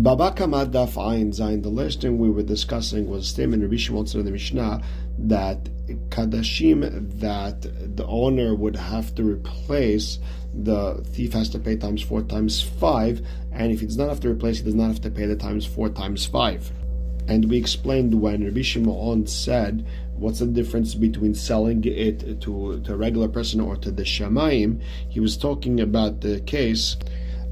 Baba Kamad Daf Ayin Zayin. The last thing we were discussing was a statement Rabbi Shimon in the Mishnah that kadashim that the owner would have to replace the thief has to pay times four times five, and if he does not have to replace, he does not have to pay the times four times five. And we explained when Rabbi Shimon said, "What's the difference between selling it to, to a regular person or to the shamayim?" He was talking about the case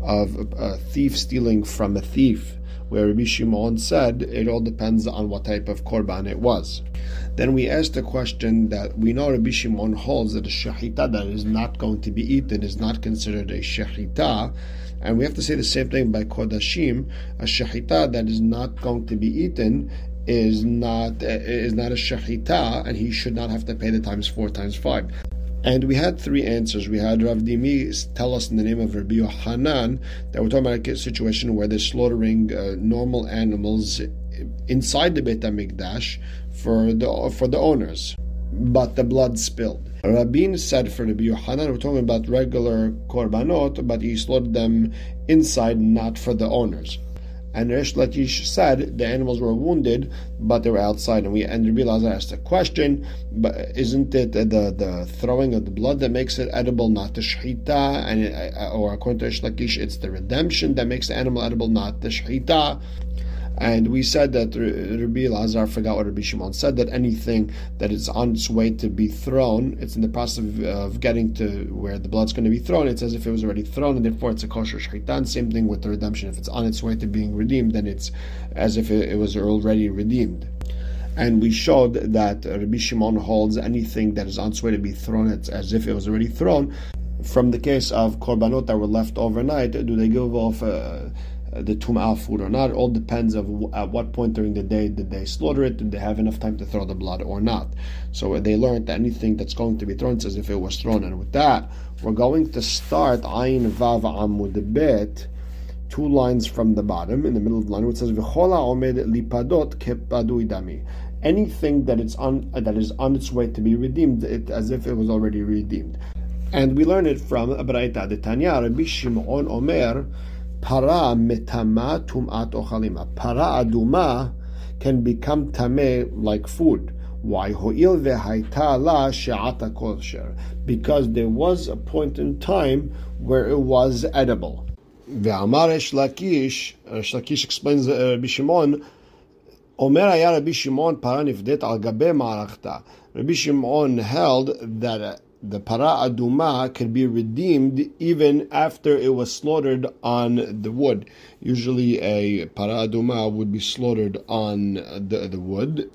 of a thief stealing from a thief, where Rabbi Shimon said it all depends on what type of korban it was. Then we asked the question that we know Rabbi Shimon holds that a shahita that is not going to be eaten is not considered a shahita, and we have to say the same thing by kodashim. A shahita that is not going to be eaten is not is not a shahita, and he should not have to pay the times four times five. And we had three answers. We had Rav Dimi tell us in the name of Rabbi Yohanan that we're talking about a situation where they're slaughtering uh, normal animals inside the Beit HaMikdash for the, for the owners, but the blood spilled. Rabin said for Rabbi Yohanan, we're talking about regular korbanot, but he slaughtered them inside, not for the owners. And Resh Lakish said the animals were wounded, but they were outside. And we and Rabbi asked a question, but isn't it the, the throwing of the blood that makes it edible, not the shechita? And uh, or according to Resh Lakish, it's the redemption that makes the animal edible, not the shechita. And we said that Rabbi Lazar forgot what Rabbi Shimon said that anything that is on its way to be thrown, it's in the process of, of getting to where the blood's going to be thrown. It's as if it was already thrown, and therefore it's a kosher shchitan. Same thing with the redemption. If it's on its way to being redeemed, then it's as if it, it was already redeemed. And we showed that Rabbi Shimon holds anything that is on its way to be thrown, it's as if it was already thrown. From the case of korbanot that were left overnight, do they give off? Uh, the tum'ah food or not. It all depends of at what point during the day did they slaughter it, did they have enough time to throw the blood or not. So they learned that anything that's going to be thrown says if it was thrown. And with that, we're going to start Ayin Vav Amud Bet, two lines from the bottom, in the middle of the line, which says V'chola Omed Lipadot Kepadu Idami. Anything that is on that is on its way to be redeemed, it, as if it was already redeemed. And we learn it from Abraita, the Tanya, Rabbi Shimon Omer, para metama tumat ochalima. Para aduma can become tame like food. Why? Ho'il vehaita la she'ata kosher. Because there was a point in time where it was edible. Ve'amar Resh Lakish, Resh Lakish explains uh, Rabbi Shimon, Omer היה Rabbi Shimon פרה nifdet al gabe מערכתה. Rabbi Shimon held that the para aduma could be redeemed even after it was slaughtered on the wood. Usually, a para aduma would be slaughtered on the, the wood.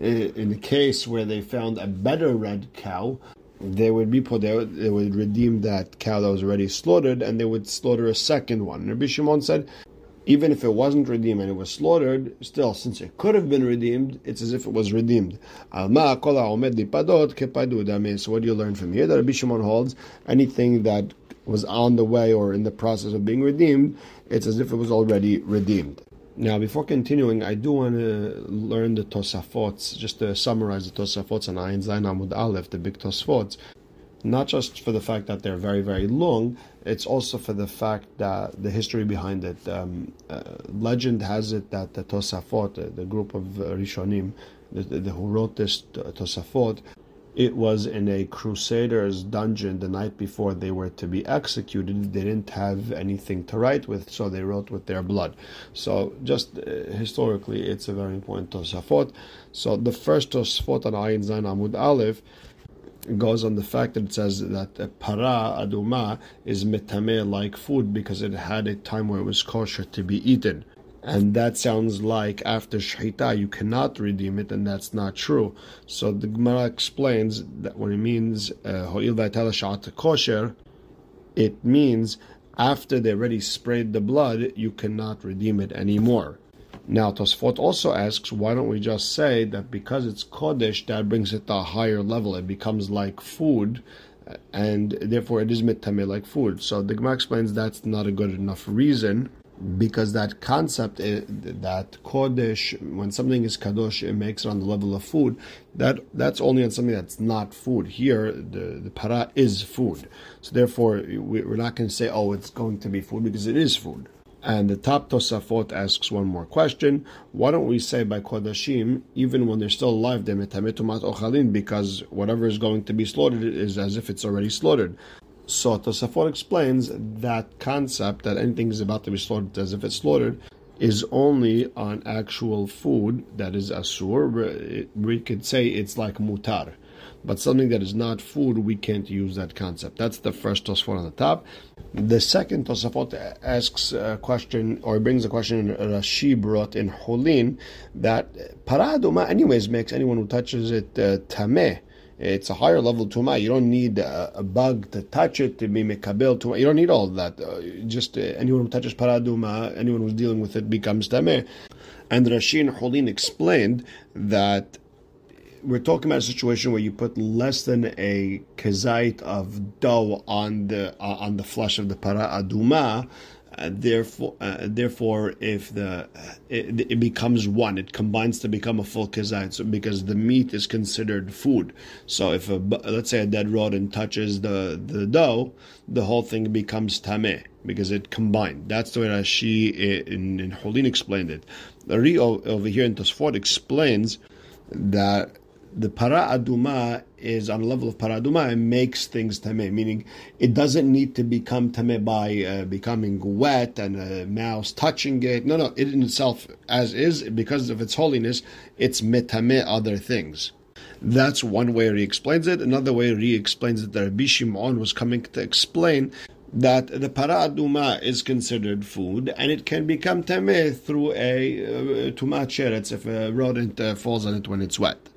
In the case where they found a better red cow, they would be put there, they would redeem that cow that was already slaughtered and they would slaughter a second one. Rabbi Shimon said, even if it wasn't redeemed and it was slaughtered, still, since it could have been redeemed, it's as if it was redeemed. So what do you learn from here? That Rabbi Shimon holds anything that was on the way or in the process of being redeemed, it's as if it was already redeemed. Now, before continuing, I do want to learn the Tosafot, just to summarize the Tosafot and Ayin Zayin Amud Aleph, the big Tosafot not just for the fact that they're very, very long, it's also for the fact that the history behind it. Um, uh, legend has it that the Tosafot, the, the group of uh, Rishonim, the, the, who wrote this Tosafot, it was in a crusader's dungeon the night before they were to be executed. They didn't have anything to write with, so they wrote with their blood. So, just uh, historically, it's a very important Tosafot. So, the first Tosafot on Ayin Zain Amud Aleph goes on the fact that it says that para aduma is metame like food because it had a time where it was kosher to be eaten. And that sounds like after shahita you cannot redeem it, and that's not true. So the Gemara explains that when it means uh, ho'il uh, kosher, it means after they already sprayed the blood, you cannot redeem it anymore. Now, Tosfot also asks, why don't we just say that because it's Kodesh, that brings it to a higher level? It becomes like food, and therefore it is mitame like food. So the Gemara explains that's not a good enough reason, because that concept eh, that Kodesh, when something is Kadosh, it makes it on the level of food. That that's only on something that's not food. Here, the, the para is food. So therefore, we're not going to say, oh, it's going to be food because it is food. And the top Tosafot asks one more question. Why don't we say by Kodashim, even when they're still alive, they're metametumat ochalin, because whatever is going to be slaughtered is as if it's already slaughtered. So Tosafot explains that concept that anything is about to be slaughtered as if it's slaughtered is only on actual food that is asur. We could say it's like mutar. But something that is not food, we can't use that concept. That's the first Tosafot on the top. The second Tosafot asks a question, or brings a question Rashi brought in Hullin, that para aduma anyways makes anyone who touches it uh, tameh. It's a higher level tuma. You don't need a, a, bug to touch it to be mekabel tuma. You don't need all that. Uh, just uh, anyone who touches para aduma, anyone who's dealing with it becomes tameh. And Rashi and Hullin explained that we're talking about a situation where you put less than a kazait of dough on the uh, on the flesh of the para aduma. Uh, therefore, uh, therefore, if the it, it, becomes one, it combines to become a full kazait. So because the meat is considered food. So if a let's say a dead rodent touches the the dough, the whole thing becomes tameh because it combined. That's the way Rashi in, in Hullin explained it. The over here in Tosfot explains that the para aduma is on a level of para aduma and makes things tameh, meaning it doesn't need to become tameh by uh, becoming wet and a mouse touching it. No, no, it in itself, as is, because of its holiness, it's metameh other things. That's one way he explains it. Another way he explains it that Rabbi Shimon was coming to explain that the para aduma is considered food and it can become tameh through a uh, tumat sheretz if a rodent uh, falls on it when it's wet.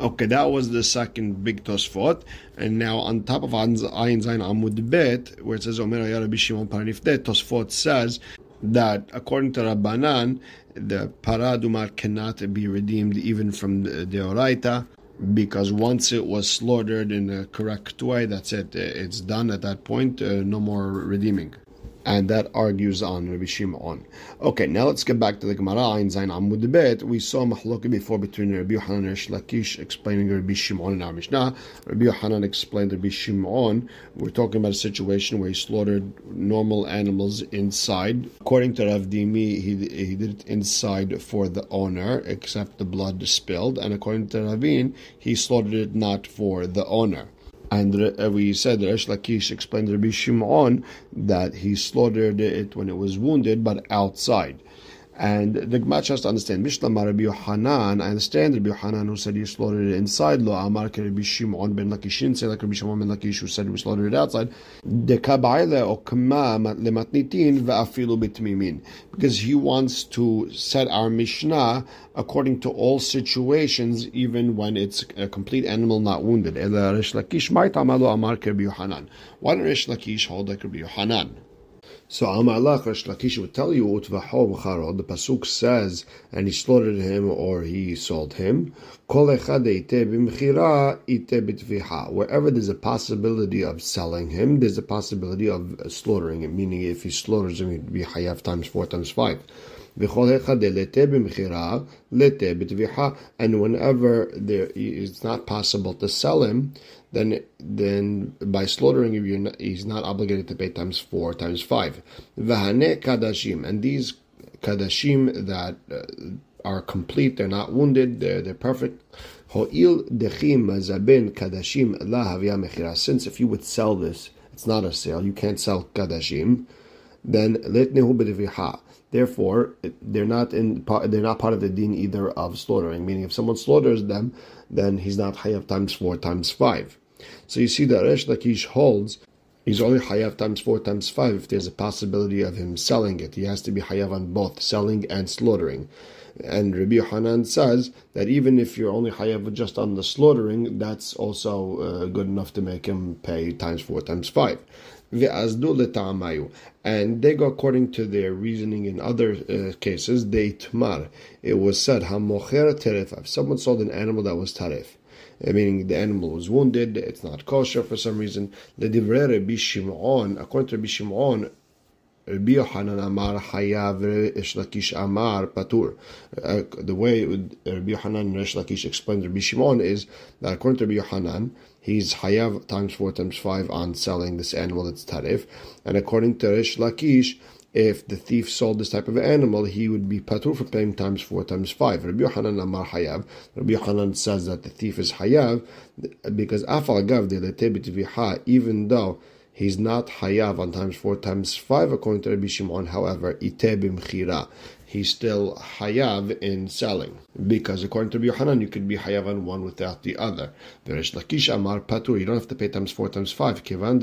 Okay, that was the second big Tosfot. And now on top of Ayin Zayin Amud Bet, where it says Omer Rabbi Shimon Paranifte, Tosfot says that according to Rabbanan, the paradumar cannot be redeemed even from the, the Oraita because once it was slaughtered in a correct way, that's it. It's done at that point. Uh, no more redeeming and that argues on Rabbi Shimon. Okay, now let's get back to the Gemara in Zain Amud Bet. We saw Mahloki before between Rabbi Yohanan and Lakish explaining Rabbi Shimon in our Mishnah. Rabbi Yohanan explained Rabbi Shimon. We're talking about a situation where he slaughtered normal animals inside. According to Rav Dimi, he, he did it inside for the owner, except the blood spilled. And according to Ravin, he slaughtered it not for the owner. And uh, we said Resh Lakish explained Rabbi Shimon that he slaughtered it when it was wounded, but outside. And the Gemara has to understand. Mishnah Rabbi Yohanan, I understand Rabbi Yohanan who said he slaughtered it inside. Lo Amar Rabbi Shimon ben Lakishin, say like Rabbi Shimon ben Lakish who said he slaughtered it outside. Dekabaile or Kama lematnitin ve'afilu bitmimin. Because he wants to set our Mishnah according to all situations, even when it's a complete animal not wounded. Why don't Rish Lakish hold like Rabbi Yohanan? So Amalach Rish Lakish would tell you Utvaho The pasuk says, and he slaughtered him or he sold him. Wherever there's a possibility of selling him, there's a possibility of slaughtering him. Meaning, if he slaughters him, he'd be hayav times four times five. And whenever there is not possible to sell him, then then by slaughtering him, he's not obligated to pay times four times five. kadashim, and these kadashim that uh, are complete, they're not wounded, they're they're perfect. Ho'il dechim mazabin kadashim la Since if you would sell this, it's not a sale. You can't sell kadashim. Then b'deviha. Therefore, they're not in they're not part of the din either of slaughtering. Meaning, if someone slaughters them, then he's not hayav times four times five. So you see that Resh Lakish holds he's only hayav times four times five if there's a possibility of him selling it. He has to be hayav on both selling and slaughtering. And Rabbi Hanan says that even if you're only hayav just on the slaughtering, that's also uh, good enough to make him pay times four times five. And they go according to their reasoning in other uh, cases, they tmar. It was said, Hamocher teref. If someone sold an animal that was tarif, uh, meaning the animal was wounded, it's not kosher for some reason. The divrei Rabbi according to Rabbi Shimon, Rabbi Amar Hayav Resh Lakish Amar Patur. Uh, the way Yohanan and Resh Lakish explained Rabbi Shimon is that according to Rabbi Yohanan, he's Hayav times 4 times 5 on selling this animal that's tarif. And according to Resh Lakish, if the thief sold this type of animal, he would be patur for paying times four times five. Rabbi Yochanan Amar Hayav. Rabbi Yochanan says that the thief is Hayav because Afal Gav even though he's not Hayav on times four times five according to Rabbi Shimon. However, ite b'mchira he's still hayav in selling. Because according to Rabbi Yohanan, you could be hayav on one without the other. Veresh Lakish Amar Patur, you don't have to pay times four times five. Kivan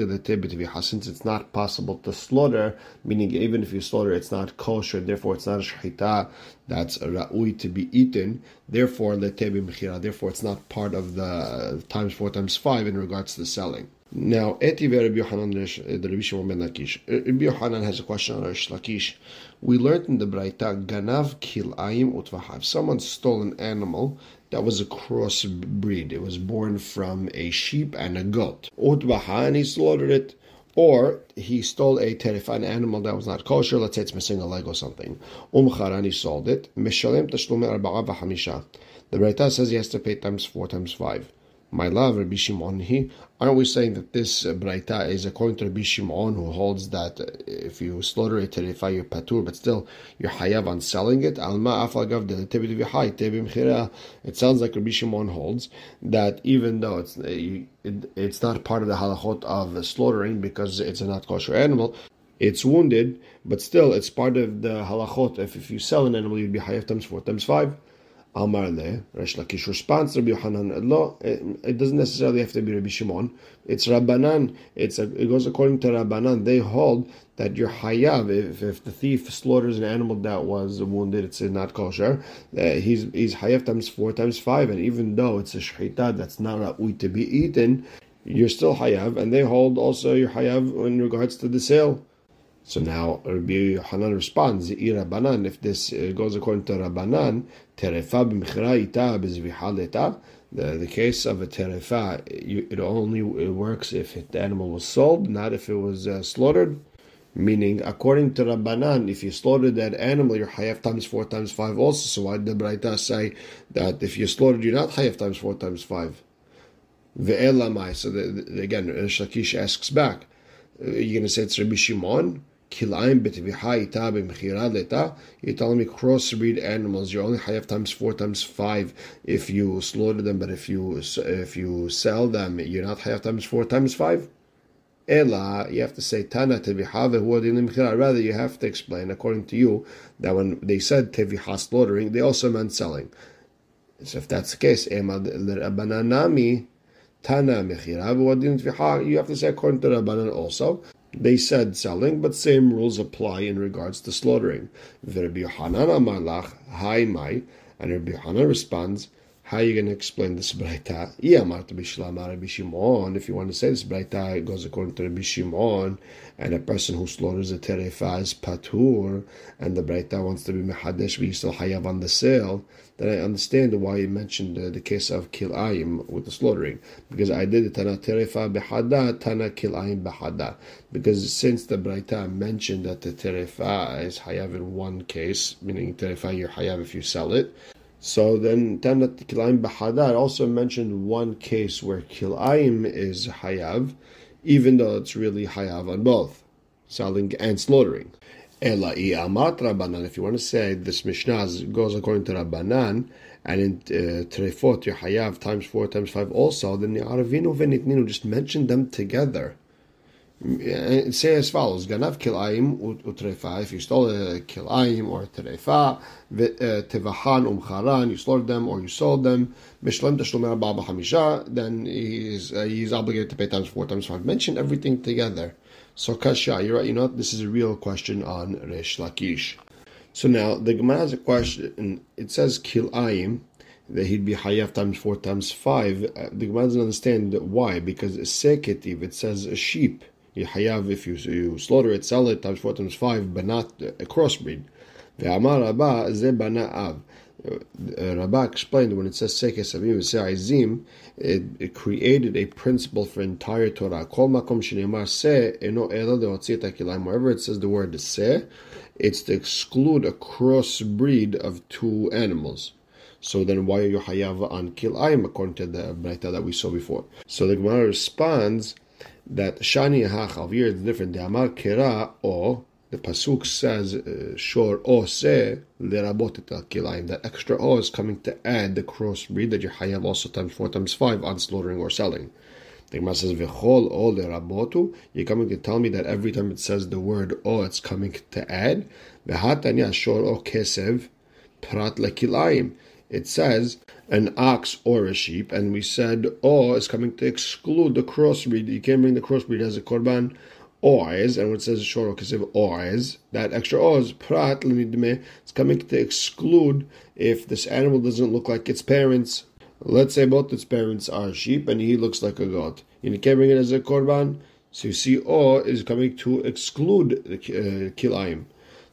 since it's not possible to slaughter, meaning even if you slaughter, it's not kosher, therefore it's not a that's ra'ui to be eaten. Therefore, mechira, therefore it's not part of the times four times five in regards to the selling. Now, Eti Rabbi Yohanan, eh, the Rabbi Shimon ben Lakish. Eh, Rabbi Yohanan has a question on Rish Lakish. We learned in the Braita, Ganav Kilayim Utvahav. Someone stole an animal that was a cross breed. It was born from a sheep and a goat. Utvaha, and he slaughtered it. Or he stole a terrifying animal that was not kosher, let's say it's missing a leg or something. Umcharan, he sold it. Vahamisha. The Braita says he has to pay times four times five my love, Rabbi Shimon, he, aren't we saying that this uh, Braita is according to Rabbi Shimon, who holds that uh, if you slaughter it, terrify your patur, but still you're hayav on selling it? It sounds like Rabbi Shimon holds that even though it's uh, it, it's not part of the halachot of slaughtering because it's a not kosher animal, it's wounded, but still it's part of the halachot. If, if you sell an animal, you'd be hayav times four times five. Amar le, Resh Lakish responds Rabbi Yohanan, it doesn't necessarily have to be Rabbi Shimon. It's Rabbanan. It's a, it goes according to Rabbanan. They hold that you're hayav if, if the thief slaughters an animal that was wounded, it's not kosher. Uh, he's he's hayav times four times five, and even though it's a shechita that's not ra'ui to be eaten, you're still hayav, and they hold also you're hayav in regards to the sale. So now Rabbi Hanan responds, Rabbanan, if this uh, goes according to Rabbanan, terefa ita the, the case of a terefa, it only it works if the animal was sold, not if it was uh, slaughtered. Meaning, according to Rabbanan, if you slaughtered that animal, you're hayaf times four times five also. So why did the Braita say that if you slaughtered, you're not hayaf times four times five? Ve'elamai. So the, the, again, Shakish asks back, you're going to say it's Rabbi Shimon? Kilayim betviha ita b'mechira leta. You're telling me crossbreed animals. You're only hayav times four times five if you slaughter them, but if you if you sell them, you're not hayav times four times five. Ela, you have to say Tana teviha vehuadin Rather, you have to explain, according to you, that when they said teviha slaughtering, they also meant selling. So if that's the case, Tana mechira vehuadin teviha. You have to say according to Rabbanan also they said selling, but same rules apply in regards to slaughtering. Rabbi Yohanan Amalach, Hai and Rabbi Yohanan responds, how are you going to explain this Braita? If you want to say this Braita, it goes according to Rabbi Shimon, and a person who slaughters a terefa is patur, and the Braita wants to be mehadesh, but you still hayav on the sale, then I understand why you mentioned the case of kilayim with the slaughtering. Because I did tana terefa behada, tana kilayim behada. Because since the Braita mentioned that the terefa is hayav in one case, meaning terefa you're hayav if you sell it, so then Tanat Kilayim Bahadar also mentioned one case where Kilayim is Hayav, even though it's really Hayav on both, selling and slaughtering. Ela Amat Rabbanan, if you want to say this Mishnah goes according to Rabbanan, and in uh, Trefot you're Hayav times four times five also, then the Aravinu Venitninu just mention them together Eh, say as follows: Ganav kilayim utrefa. Eh, if you stole a eh, kilayim or a terefa, tevahan umcharan, you slaughtered them or you sold them. Mishlem tashlumer baba hamisha. Then he's uh, he's obligated to pay times four times five. Mention everything together. So kasha, you're right. You know this is a real question on Resh Lakish. So now the Gemara has a question. It says kilayim that he'd be hayaf times four times five. Uh, the Gemara doesn't understand why because seketiv it says a sheep hayav if you, you slaughter it, sell it times four times five, but not a crossbreed. Ve'amar Rabba ze explained when it says sekes avim v'se'izim, it, it created a principle for entire Torah. Kol makom shenemar se eno ela leotzit akilayim. Wherever it says the word se, it's to exclude a crossbreed of two animals. So then why are you hayav on kilayim according to the Braita that we saw before? So the Gemara responds that Shani Hachav is different. Amar Kera or the pasuk says uh, shor o se lerabot kilayim. That extra o is coming to add the crossbreed that you also times four times five on slaughtering or selling. The Gemara says v'chol o lerabotu. You're coming to tell me that every time it says the word o, it's coming to add. V'hatanya shor o kesev prat lekilayim. It says an ox or a sheep, and we said o is coming to exclude the crossbreed. You can't bring the crossbreed as a korban ois, and when it says shor kesiv ois, that extra ois, prat it's coming to exclude if this animal doesn't look like its parents. Let's say both its parents are sheep and he looks like a goat. You can't bring it as a korban. So you see, o is coming to exclude the uh, kilayim.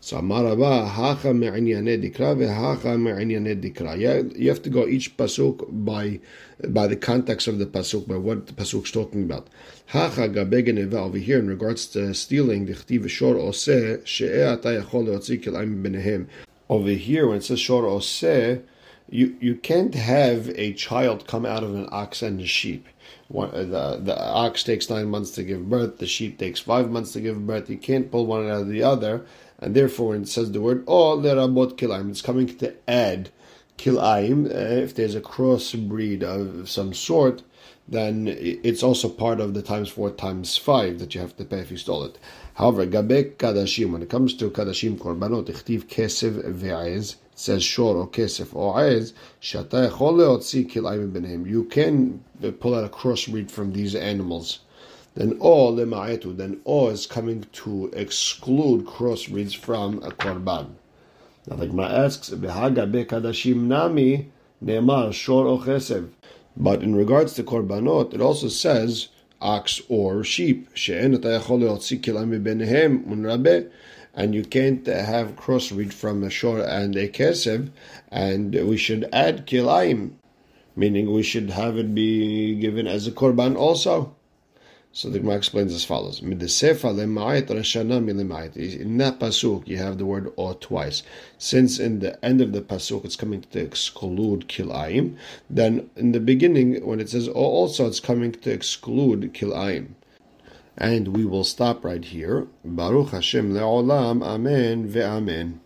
So Amaraba hacha me'inyanei dikra ve'hacha me'inyanei dikra. You have to go each pasuk by by the context of the pasuk, by what the pasuk is talking about. Hacha gabegeneva over here in regards to stealing the chtiv shor oseh she'eh ata yachol leotzi kilayim benehem. Over here when it says shor oseh, you you can't have a child come out of an ox and a sheep. One, uh, the, the ox takes nine months to give birth, the sheep takes five months to give birth. You can't pull one out of the other and therefore it says the word "all," oh lerabot kilaim, it's coming to add kilaim. Uh, if there's a crossbreed of some sort, then it's also part of the times four times five that you have to pay if you stole it. However, gabek kadashim, when it comes to kadashim korbanot, ichtiv kesev ve'ez, says shor or kesef or ez, shata echol leotzi kilaim benehem. You can pull out a crossbreed from these animals then o lema'etu, then all is coming to exclude crossbreeds from a korban. Now the Gemara asks, "Behaga bekadashim nami ne'emar shor o chesev." But in regards to korbanot, it also says ox or sheep. And you can't have crossbreed from a shor and a kesev, and we should add kilaim, meaning we should have it be given as a korban also. So the Gemara explains as follows: In that pasuk, you have the word "or" twice. Since in the end of the pasuk it's coming to exclude kilayim, then in the beginning when it says "or," also it's coming to exclude kilayim. And we will stop right here. Baruch Hashem le'olam. Amen ve'amen.